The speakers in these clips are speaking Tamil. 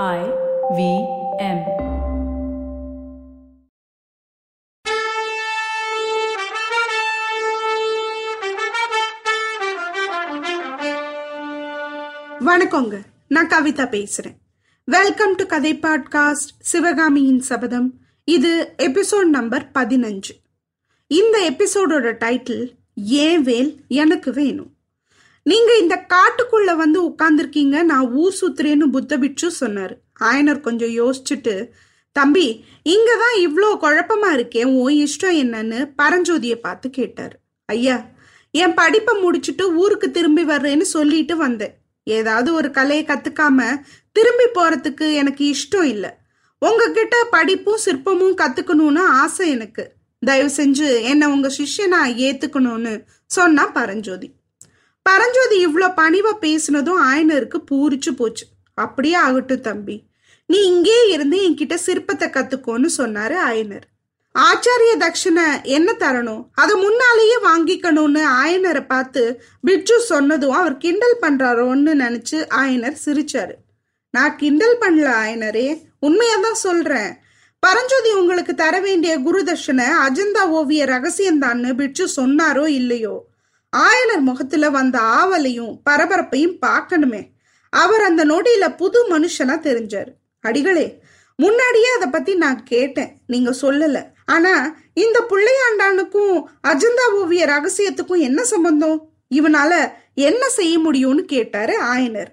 I V M. வணக்கங்க. நான் கவிதா பேசுறேன். வெல்கம் டு கதை பாட்காஸ்ட் சிவகாமியின் சபதம். இது எபிசோட் நம்பர் பதினஞ்சு. இந்த எபிசோடோட டைட்டில் ஏன் வேல் எனக்கு வேணும்? நீங்க இந்த காட்டுக்குள்ள வந்து உட்கார்ந்துருக்கீங்க நான் ஊர் சுத்துறேன்னு புத்த பிட்சு சொன்னாரு. ஆயனர் கொஞ்சம் யோசிச்சுட்டு தம்பி இங்க தான் இவ்வளோ குழப்பமா இருக்கேன் உன் இஷ்டம் என்னன்னு பரஞ்சோதியை பார்த்து கேட்டார். ஐயா என் படிப்பை முடிச்சுட்டு ஊருக்கு திரும்பி வர்றேன்னு சொல்லிட்டு வந்தேன். ஏதாவது ஒரு கலையை கத்துக்காம திரும்பி போறதுக்கு எனக்கு இஷ்டம் இல்லை. உங்ககிட்ட படிப்பும் சிற்பமும் கத்துக்கணும்னு ஆசை எனக்கு. தயவு செஞ்சு என்னை உங்க சிஷ்யனா ஏத்துக்கணும்னு சொன்னா பரஞ்சோதி. பரஞ்சோதி இவ்வளோ பணிவாக பேசினதும் ஆயனருக்கு பூரிச்சு போச்சு. அப்படியே ஆகட்டும் தம்பி. நீ இங்கே இருந்து என்கிட்ட சிற்பத்தை கத்துக்கோன்னு சொன்னாரு ஆயனர். ஆச்சாரிய தட்சிணை என்ன தரணும்? அதை முன்னாலேயே வாங்கிக்கணும்னு ஆயனரை பார்த்து பிட்சு சொன்னதும் அவர் கிண்டல் பண்றாரோன்னு நினைச்சு ஆயனர் சிரிச்சாரு. நான் கிண்டல் பண்ணல ஆயனரே உண்மையா தான் சொல்றேன். பரஞ்சோதி உங்களுக்கு தர வேண்டிய குருதர்ஷனை அஜந்தா ஓவிய ரகசியம்தான்னு பிட்சு சொன்னாரோ இல்லையோ? ஆயனர் முகத்துல வந்த ஆவலையும் பரபரப்பையும் பார்க்கணுமே. அவர் அந்த நொடியில புது மனுஷனா தெரிஞ்சாரு. அடிகளே முன்னாடியே அதை பத்தி நான் கேட்டேன் நீங்க சொல்லல. ஆனா இந்த பிள்ளையாண்டானுக்கும் அஜந்தா ஓவிய ரகசியத்துக்கும் என்ன சம்பந்தம்? இவனால என்ன செய்ய முடியும்னு கேட்டாரு ஆயனர்.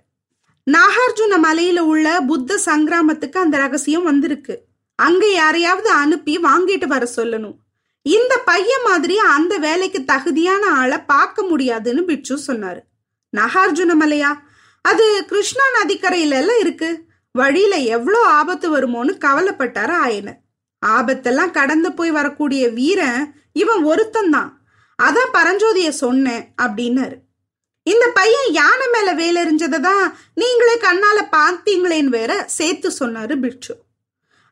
நாகார்ஜுன மலையில உள்ள புத்த சங்கிராமத்துக்கு அந்த ரகசியம் வந்திருக்கு. அங்க யாரையாவது அனுப்பி வாங்கிட்டு வர சொல்லணும். இந்த பையன் மாதிரி அந்த வேலைக்கு தகுதியான ஆளை பார்க்க முடியாதுன்னு பிட்சு சொன்னாரு. நாகார்ஜுன மலையா அது கிருஷ்ணா நதிக்கரையில எல்லாம் இருக்கு. வழியில எவ்வளோ ஆபத்து வருமோன்னு கவலைப்பட்டாரு ஆயனர். ஆபத்தெல்லாம் கடந்து போய் வரக்கூடிய வீரன் இவன் ஒருத்தன் அதான் பரஞ்சோதிய சொன்னேன் அப்படின்னாரு. இந்த பையன் யானை மேல வேலெறிஞ்சதை தான் நீங்களே கண்ணால பார்த்தீங்களேன்னு வேற சேர்த்து சொன்னாரு பிட்சு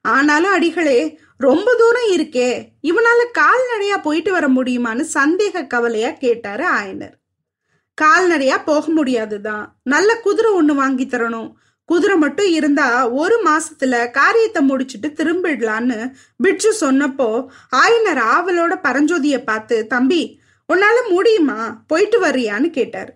ஆனாலும் அடிகளே ரொம்ப தூரம் இருக்கே இவனால கால்நடையா போயிட்டு வர முடியுமான்னு சந்தேக கவலையா கேட்டாரு ஆயனர். கால்நடையா போக முடியாதுதான். நல்ல குதிரை ஒண்ணு வாங்கி தரணும். குதிரை மட்டும் இருந்தா ஒரு மாசத்துல காரியத்தை முடிச்சுட்டு திரும்பிடலான்னு பிட்சு சொன்னப்போ ஆயனர் ஆவலோட பரஞ்சோதிய பார்த்து தம்பி உன்னால முடியுமா? போயிட்டு வர்றியான்னு கேட்டாரு.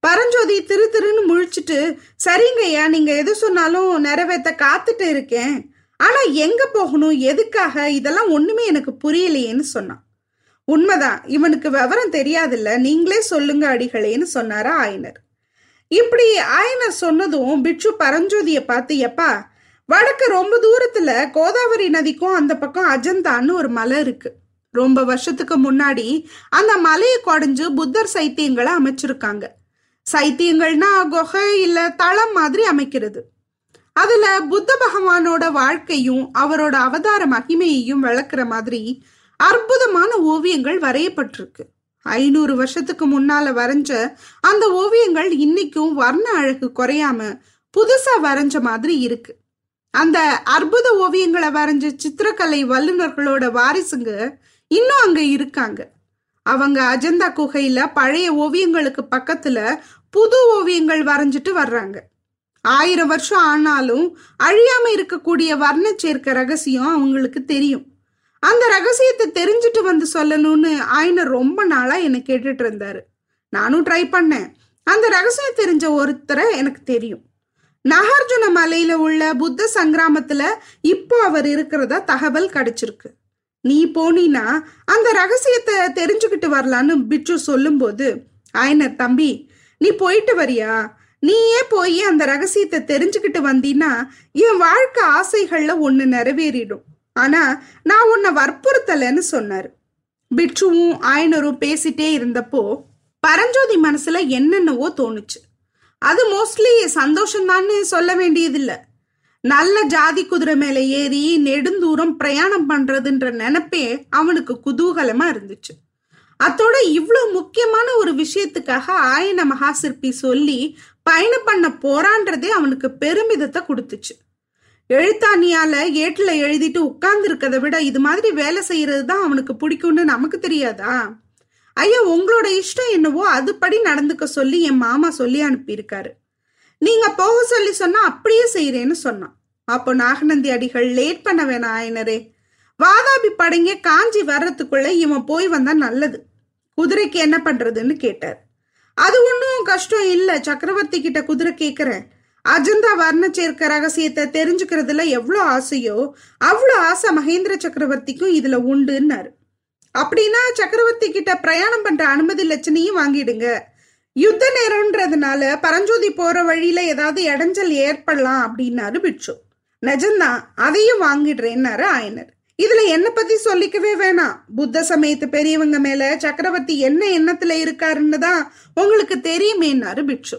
பரஞ்சோதி திரு திருன்னு முழிச்சிட்டு சரிங்கய்யா நீங்க எது சொன்னாலும் நிறைவேற்ற காத்துட்டு இருக்கேன். ஆனா எங்க போகணும்? எதுக்காக? இதெல்லாம் ஒண்ணுமே எனக்கு புரியலையேன்னு சொன்னான். உண்மைதான். இவனுக்கு விவரம் தெரியாதுல்ல. நீங்களே சொல்லுங்க அடிகளேன்னு சொன்னாரா ஆயனர். இப்படி ஆயனர் சொன்னதும் பிட்சு பரஞ்சோதிய பார்த்து எப்பா வடக்கு ரொம்ப தூரத்துல கோதாவரி நதிக்கும் அந்த பக்கம் அஜந்தான்னு ஒரு மலை இருக்கு. ரொம்ப வருஷத்துக்கு முன்னாடி அந்த மலையை குடைஞ்சு புத்தர் சைத்தியங்களை அமைச்சிருக்காங்க. சைத்தியங்கள்னா குகை இல்ல தளம் மாதிரி அமைக்கிறது. அதுல புத்த பகவானோட வாழ்க்கையும் அவரோட அவதார மகிமையையும் விளக்குற மாதிரி அற்புதமான ஓவியங்கள் வரையப்பட்டிருக்கு. ஐநூறு வருஷத்துக்கு முன்னால வரைஞ்ச அந்த ஓவியங்கள் இன்னைக்கும் வர்ண அழகு குறையாம புதுசா வரைஞ்ச மாதிரி இருக்கு. அந்த அற்புத ஓவியங்களை வரைஞ்ச சித்திரக்கலை வல்லுநர்களோட வாரிசுங்க இன்னும் அங்க இருக்காங்க. அவங்க அஜந்தா குகையில பழைய ஓவியங்களுக்கு பக்கத்துல புது ஓவியங்கள் வரைஞ்சிட்டு வர்றாங்க. ஆயிரம் வருஷம் ஆனாலும் அழியாம இருக்கக்கூடிய வர்ண சேர்க்க ரகசியம் அவங்களுக்கு தெரியும். அந்த ரகசியத்தை தெரிஞ்சுட்டு வந்து சொல்லணும்னு ஆயினர் ரொம்ப நாளா என்னை கேட்டுட்டு இருந்தாரு. நானும் ட்ரை பண்ணேன். அந்த ரகசியம் தெரிஞ்ச ஒருத்தரை எனக்கு தெரியும். நாகார்ஜுன மலையில உள்ள புத்த சங்கிராமத்துல இப்போ அவர் இருக்கிறதா தகவல் கிடைச்சிருக்கு. நீ போனீன்னா அந்த ரகசியத்தை தெரிஞ்சுக்கிட்டு வரலான்னு பிச்சு சொல்லும்போது ஆயனர் தம்பி நீ போயிட்டு வரியா? நீயே போய் அந்த ரகசியத்தை தெரிஞ்சுக்கிட்டு வந்தீன்னா என் வாழ்க்கை ஆசைகள்ல ஒண்ணு நிறைவேறிடும். ஆனா நான் உன்னை வற்புறுத்தலைன்னு சொன்னாரு. பிட்சுவும் ஆயனரும் பேசிட்டே இருந்தப்போ பரஞ்சோதி மனசுல என்னென்னவோ தோணுச்சு. அது மோஸ்ட்லி சந்தோஷம்தான்னு சொல்ல வேண்டியதில்லை. நல்ல ஜாதி குதிரை மேல ஏறி நெடுந்தூரம் பிரயாணம் பண்றதுன்ற நினைப்பே அவனுக்கு குதூகலமா இருந்துச்சு. அத்தோட இவ்வளவு முக்கியமான ஒரு விஷயத்துக்காக ஆயன மகாசிற்பி சொல்லி பயணம் பண்ண போறான்றதே அவனுக்கு பெருமிதத்தை கொடுத்துச்சு. எழுத்தாணியால ஏட்டுல எழுதிட்டு உட்கார்ந்து இருக்கதை விட இது மாதிரி வேலை செய்யறது தான் அவனுக்கு பிடிக்கும்னு நமக்கு தெரியாதா? ஐயா உங்களோட இஷ்டம் என்னவோ அதுபடி நடந்துக்க சொல்லி என் மாமா சொல்லி அனுப்பியிருக்காரு. நீங்க போக சொல்லி சொன்னா அப்படியே செய்யறேன்னு சொன்னான். அப்போ நாகநந்தி அடிகள் லேட் பண்ண வேணாம் ஆயனரே. வாதாபி படைங்க காஞ்சி வர்றதுக்குள்ள இவன் போய் வந்தா நல்லது. குதிரைக்கு என்ன பண்றதுன்னு கேட்டார். அது ஒன்றும் கஷ்டம் இல்லை. சக்கரவர்த்தி கிட்ட குதிரை கேட்கிறேன் அஜந்தா வர்ண சேர்க்க ரகசியத்தை தெரிஞ்சுக்கிறதுல எவ்வளோ ஆசையோ அவ்வளோ ஆசை மகேந்திர சக்கரவர்த்திக்கும் இதுல உண்டுன்னாரு. அப்படின்னா சக்கரவர்த்தி கிட்ட பிரயாணம் பண்ற அனுமதி லட்சணையும் வாங்கிடுங்க. யுத்த நேரம்ன்றதுனால பரஞ்சோதி போற வழியில ஏதாவது இடைஞ்சல் ஏற்படலாம் அப்படின்னாரு பிட்சு. நிஜம்தான் அதையும் வாங்கிடுறேன்னாரு ஆயனர். இதுல என்ன பத்தி சொல்லிக்கவே வேணாம். புத்த சமயத்து பெரியவங்க மேல சக்கரவர்த்தி என்ன எண்ணத்துல இருக்காருன்னு தான் உங்களுக்கு தெரியுமேன்னாரு பிட்சு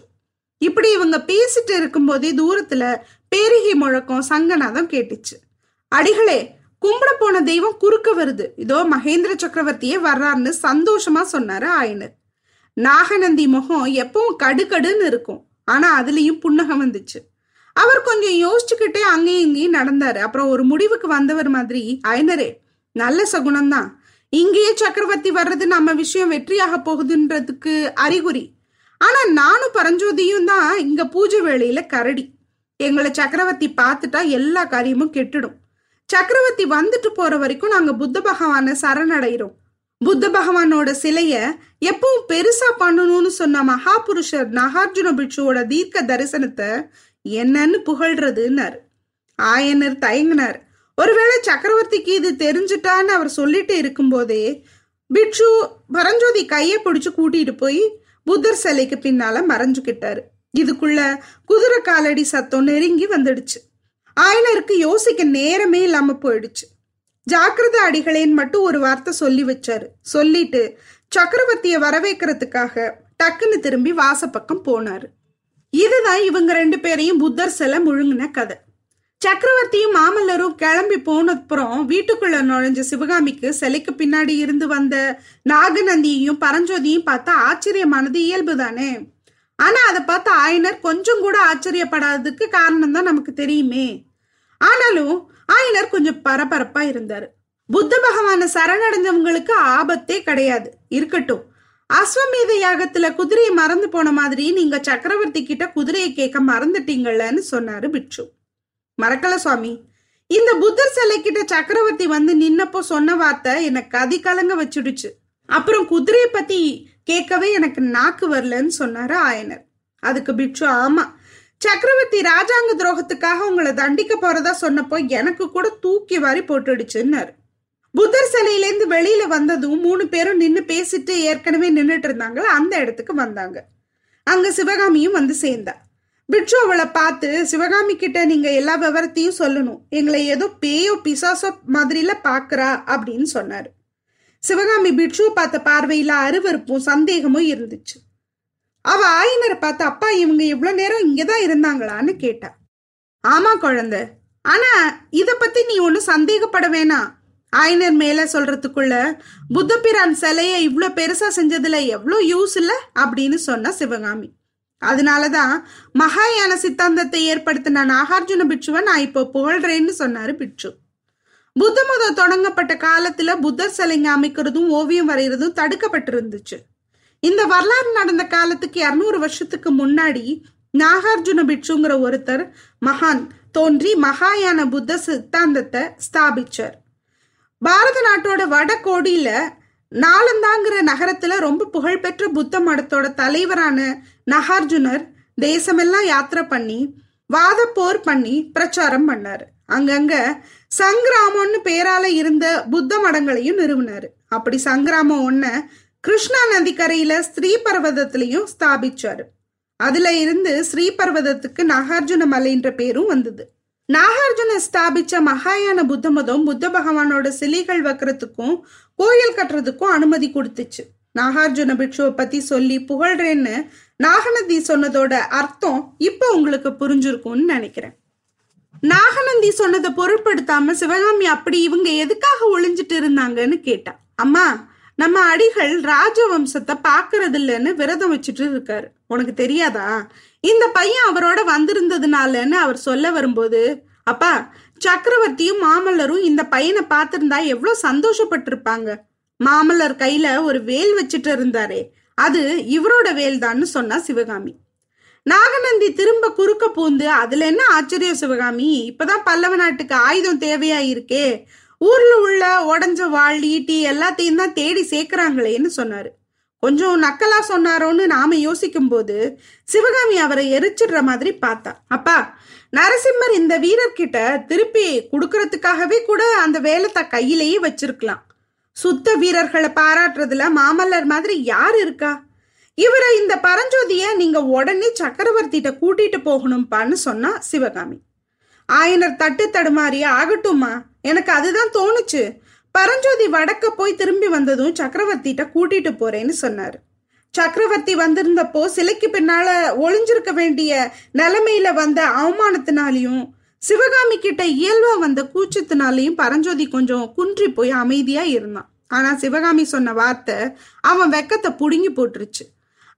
இப்படி இவங்க பேசிட்டு இருக்கும்போதே தூரத்துல பேரிகை முழக்கம் சங்கநாதம் கேட்டுச்சு. அடிகளே கும்பிட போன தெய்வம் குறுக்க வருது. இதோ மகேந்திர சக்கரவர்த்தியே வர்றாருன்னு சந்தோஷமா சொன்னாரு ஆயனர். நாகநந்தி முகம் எப்பவும் கடுகடுன்னு இருக்கும். ஆனா அதுலயும் புன்னகம் வந்துச்சு. அவர் கொஞ்சம் யோசிச்சுக்கிட்டே அங்கேயும் இங்கேயும் நடந்தாரு. அப்புறம் ஒரு முடிவுக்கு வந்தவர் மாதிரி அயனரே நல்ல சகுனம்தான். இங்கேயே சக்கரவர்த்தி வர்றது நம்ம விஷயம் வெற்றியாக போகுதுன்றதுக்கு அறிகுறி. ஆனா நானும் பரஞ்சோதியும் தான் இங்க பூஜை வேளையில கரடி. எங்களை சக்கரவர்த்தி பார்த்துட்டா எல்லா காரியமும் கெட்டுடும். சக்கரவர்த்தி வந்துட்டு போற வரைக்கும் நாங்க புத்த பகவான சரணடைகிறோம். புத்த பகவானோட சிலைய எப்பவும் பெருசா பண்ணணும்னு சொன்ன மகாபுருஷர் நாகார்ஜுன பிட்சுவோட தீர்க்க தரிசனத்தை என்னன்னு புகழ்றதுன்னாரு. ஆயனர் தயங்கினார். ஒருவேளை சக்கரவர்த்திக்கு இது தெரிஞ்சுட்டான்னு அவர் சொல்லிட்டு இருக்கும்போதே பிட்சு பரஞ்சோதி கையை பிடிச்சு கூட்டிட்டு போய் புத்தர் சிலைக்கு பின்னால மறைஞ்சுக்கிட்டாரு. இதுக்குள்ள குதிரை காலடி சத்தம் நெருங்கி வந்துடுச்சு. ஆயனருக்கு யோசிக்க நேரமே இல்லாம போயிடுச்சு. ஜாக்கிரத அடிகளேன்னு மட்டும் ஒரு வார்த்தை சொல்லி வச்சாரு. சொல்லிட்டு சக்கரவர்த்திய வரவேற்கிறதுக்காக டக்குன்னு திரும்பி வாசப்பக்கம் போனாரு. இதுதான் இவங்க ரெண்டு பேரையும் புத்தர் சிலை முழுங்கின கதை. சக்கரவர்த்தியும் மாமல்லரும் கிளம்பி போனப்புறம் வீட்டுக்குள்ள நுழைஞ்ச சிவகாமிக்கு சிலைக்கு பின்னாடி இருந்து வந்த நாகநந்தியையும் பரஞ்சோதியும் பார்த்தா ஆச்சரியமானது இயல்பு தானே ஆனா அதை பார்த்து ஆயனர் கொஞ்சம் கூட ஆச்சரியப்படாததுக்கு காரணம் தான் நமக்கு தெரியுமே. ஆனாலும் ஆயனர் கொஞ்சம் பரபரப்பா இருந்தாரு. புத்த பகவான சரணடைஞ்சவங்களுக்கு ஆபத்தே கிடையாது. இருக்கட்டும் அஸ்வமேத யாகத்துல குதிரையை மறந்து போன மாதிரி நீங்க சக்கரவர்த்தி கிட்ட குதிரையை கேட்க மறந்துட்டீங்கல்லன்னு சொன்னாரு பிட்சு மறக்கல சுவாமி. இந்த புத்தர் சிலை கிட்ட சக்கரவர்த்தி வந்து நின்னப்போ சொன்ன வார்த்தை எனக்கு கதி கலங்க வச்சுடுச்சு. அப்புறம் குதிரையை பத்தி கேட்கவே எனக்கு நாக்கு வரலன்னு சொன்னாரு ஆயனர். அதுக்கு பிட்சு ஆமா சக்கரவர்த்தி ராஜாங்க துரோகத்துக்காக உங்களை தண்டிக்க போறதா சொன்னப்போ எனக்கு கூட தூக்கி வாரி போட்டுடுச்சுன்னாரு. புத்தர் சிலையிலேருந்து வெளியில வந்ததும் மூணு பேரும் நின்று பேசிட்டு ஏற்கனவே நின்றுட்டு இருந்தாங்களா அந்த இடத்துக்கு வந்தாங்க. அங்க சிவகாமியும் வந்து சேர்ந்தா. பிட்சு அவளை பார்த்து சிவகாமி கிட்ட நீங்க எல்லா விவரத்தையும் சொல்லணும். எங்களை ஏதோ பேயோ பிசாசோ மாதிரில பாக்குறா அப்படின்னு சொன்னாரு. சிவகாமி பிட்சுவை பார்த்த பார்வையில அருவருப்பும் சந்தேகமும் இருந்துச்சு. அவ ஆயினரை பார்த்து அப்பா இவங்க இவ்வளவு நேரம் இங்கதான் இருந்தாங்களான்னு கேட்டா. ஆமா குழந்தை. ஆனா இத பத்தி நீ ஒன்னும் சந்தேகப்பட வேணாம். ஆயினர் மேல சொல்றதுக்குள்ள புத்தபிரான் சிலையை இவ்வளோ பெருசா செஞ்சதுல எவ்வளோ யூஸ் இல்ல? அப்படின்னு சொன்னா சிவகாமி. அதனாலதான் மகாயான சித்தாந்தத்தை ஏற்படுத்தின நாகார்ஜுன பிட்சுவை நான் இப்போ புகழ்றேன்னு சொன்னாரு பிட்சு புத்த மதம் தொடங்கப்பட்ட காலத்துல புத்தர் சிலைங்க அமைக்கிறதும் ஓவியம் வரைகிறதும் தடுக்கப்பட்டிருந்துச்சு. இந்த வரலாறு நடந்த காலத்துக்கு இருநூறு வருஷத்துக்கு முன்னாடி நாகார்ஜுன பிட்சுங்கிற ஒருத்தர் மகான் தோன்றி மகாயான புத்த சித்தாந்தத்தை ஸ்தாபிச்சார். பாரத நாட்டோட வடகோடியில நாலந்தாங்கிற நகரத்துல ரொம்ப புகழ்பெற்ற புத்த மடத்தோட தலைவரான நகார்ஜுனர் தேசமெல்லாம் யாத்திரை பண்ணி வாத போர் பண்ணி பிரச்சாரம் பண்ணாரு. அங்கங்க சங்கிராமம்னு பேரால இருந்த புத்த மடங்களையும் நிறுவினாரு. அப்படி சங்கிராமம் ஒன்ன கிருஷ்ணா நதிக்கரையில ஸ்ரீபர்வதத்திலையும் ஸ்தாபிச்சாரு. அதுல இருந்து ஸ்ரீபர்வதத்துக்கு நாகார்ஜுன மலைன்ற பேரும் வந்தது. நாகார்ஜுன ஸ்தாபிச்ச மகாயான புத்த மதம் புத்த பகவானோட சிலைகள் வைக்கிறதுக்கும் கோயில் கட்டுறதுக்கும் அனுமதி கொடுத்துச்சு. நாகார்ஜுன பிக்ஷுவை பத்தி சொல்லி புகழ்றேன்னு நாகநந்தி சொன்னதோட அர்த்தம் இப்போ உங்களுக்கு புரிஞ்சிருக்கும்னு நினைக்கிறேன். நாகநந்தி சொன்னதை பொருட்படுத்தாம சிவகாமி அப்படி இவங்க எதுக்காக ஒளிஞ்சிட்டு இருந்தாங்கன்னு கேட்டா அம்மா நம்ம அடிகள் ராஜவம்சத்தை பாக்குறது இல்லைன்னு விரதம் வச்சுட்டு இருக்காரு. உனக்கு தெரியாதா? இந்த பையன் அவரோட வந்திருந்ததுனாலன்னு அவர் சொல்ல வரும்போது அப்பா சக்கரவர்த்தியும் மாமல்லரும் இந்த பையனை பார்த்திருந்தா எவ்வளோ சந்தோஷப்பட்டிருப்பாங்க. மாமல்லர் கையில ஒரு வேல் வச்சுட்டு இருந்தாரே அது இவரோட வேல் தான்னு சொன்னா சிவகாமி. நாகநந்தி திரும்ப குறுக்க பூந்து அதுல என்ன ஆச்சரியம் சிவகாமி? இப்பதான் பல்லவ நாட்டுக்கு ஆயுதம் தேவையா இருக்கே ஊர்ல உள்ள உடஞ்ச வாழ் ஈட்டி எல்லாத்தையும் தான் தேடி சேர்க்கிறாங்களேன்னு சொன்னாரு. கொஞ்சம் நக்கலா சொன்னாரோன்னு நாம யோசிக்கும் போது சிவகாமி அவரை எரிச்சிடுற மாதிரி பார்த்தா. அப்பா நரசிம்மர் இந்த வீரர்கிட்ட திருப்பி கொடுக்கறதுக்காகவே கூட அந்த வேலத்தை கையிலேயே வச்சிருக்கலாம். சுத்த வீரர்களை பாராட்டுறதுல மாமல்லர் மாதிரி யார் இருக்கா? இவரை இந்த பரஞ்சோதிய நீங்க உடனே சக்கரவர்த்திட்ட கூட்டிட்டு போகணும்பான்னு சொன்னா சிவகாமி. ஆயனர் தட்டு தடுமாறி ஆகட்டும்மா எனக்கு அதுதான் தோணுச்சு. பரஞ்சோதி வடக்க போய் திரும்பி வந்ததும் சக்கரவர்த்திட்ட கூட்டிட்டு போறேன்னு சொன்னாரு. சக்கரவர்த்தி வந்திருந்தப்போ சிலைக்கு பின்னால ஒளிஞ்சிருக்க வேண்டிய நிலைமையில வந்த அவமானத்தினாலையும் சிவகாமி கிட்ட இயல்பா வந்த கூச்சத்தினாலையும் பரஞ்சோதி கொஞ்சம் குன்றி போய் அமைதியா இருந்தான். ஆனா சிவகாமி சொன்ன வார்த்தை அவன் வெக்கத்தை புடுங்கி போட்டுருச்சு.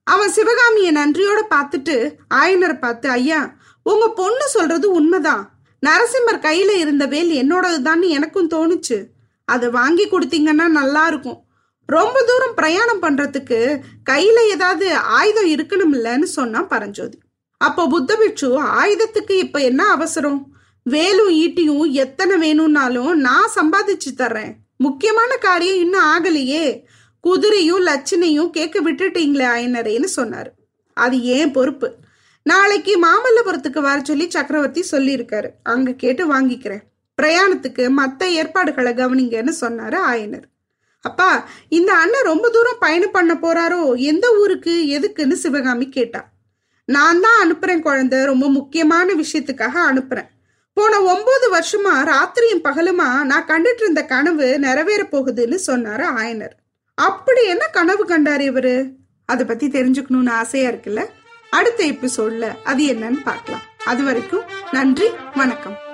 அவன் சிவகாமிய நன்றியோட பார்த்துட்டு ஆயனரை பார்த்து ஐயா உங்க பொண்ணு சொல்றது உண்மைதான். நரசிம்மர் கையில இருந்த வேல் என்னோடதுதான்னு எனக்கும் தோணுச்சு. அதை வாங்கி கொடுத்தீங்கன்னா நல்லா இருக்கும். ரொம்ப தூரம் பிரயாணம் பண்றதுக்கு கையில ஏதாவது ஆயுதம் இருக்கணும் இல்லைன்னு சொன்னான் பரஞ்சோதி. அப்போ புத்த பிட்சு ஆயுதத்துக்கு இப்ப என்ன அவசரம்? வேலும் ஈட்டியும் எத்தனை வேணும்னாலும் நான் சம்பாதிச்சு தர்றேன். முக்கியமான காரியம் இன்னும் ஆகலையே. குதிரையும் லட்சணையும் கேட்க விட்டுட்டீங்களே ஆயனரேன்னு சொன்னாரு. அது ஏன் பொறுப்பு? நாளைக்கு மாமல்லபுரத்துக்கு வர சொல்லி சக்கரவர்த்தி சொல்லியிருக்காரு. அங்க கேட்டு வாங்கிக்கிறேன். பிரயாணத்துக்கு மற்ற ஏற்பாடுகளை கவனிங்கன்னு சொன்னாரு ஆயனர். அப்பா இந்த அண்ணன் ரொம்ப தூரம் பயணம் பண்ண போறாரோ? எந்த ஊருக்கு? எதுக்குன்னு சிவகாமி கேட்டா. நான் தான் அனுப்புறேன் குழந்தை ரொம்ப முக்கியமான விஷயத்துக்காக அனுப்புறேன். போன ஒன்பது வருஷமா ராத்திரியும் பகலுமா நான் கண்டுட்டு இருந்த கனவு நிறைவேற போகுதுன்னு சொன்னாரு ஆயனர். அப்படி என்ன கனவு கண்டாரு இவரு? அதை பத்தி தெரிஞ்சுக்கணும்னு ஆசையா இருக்குல்ல? அடுத்த எபிசோட்ல அது என்னன்னு பார்க்கலாம். அது வரைக்கும் நன்றி வணக்கம்.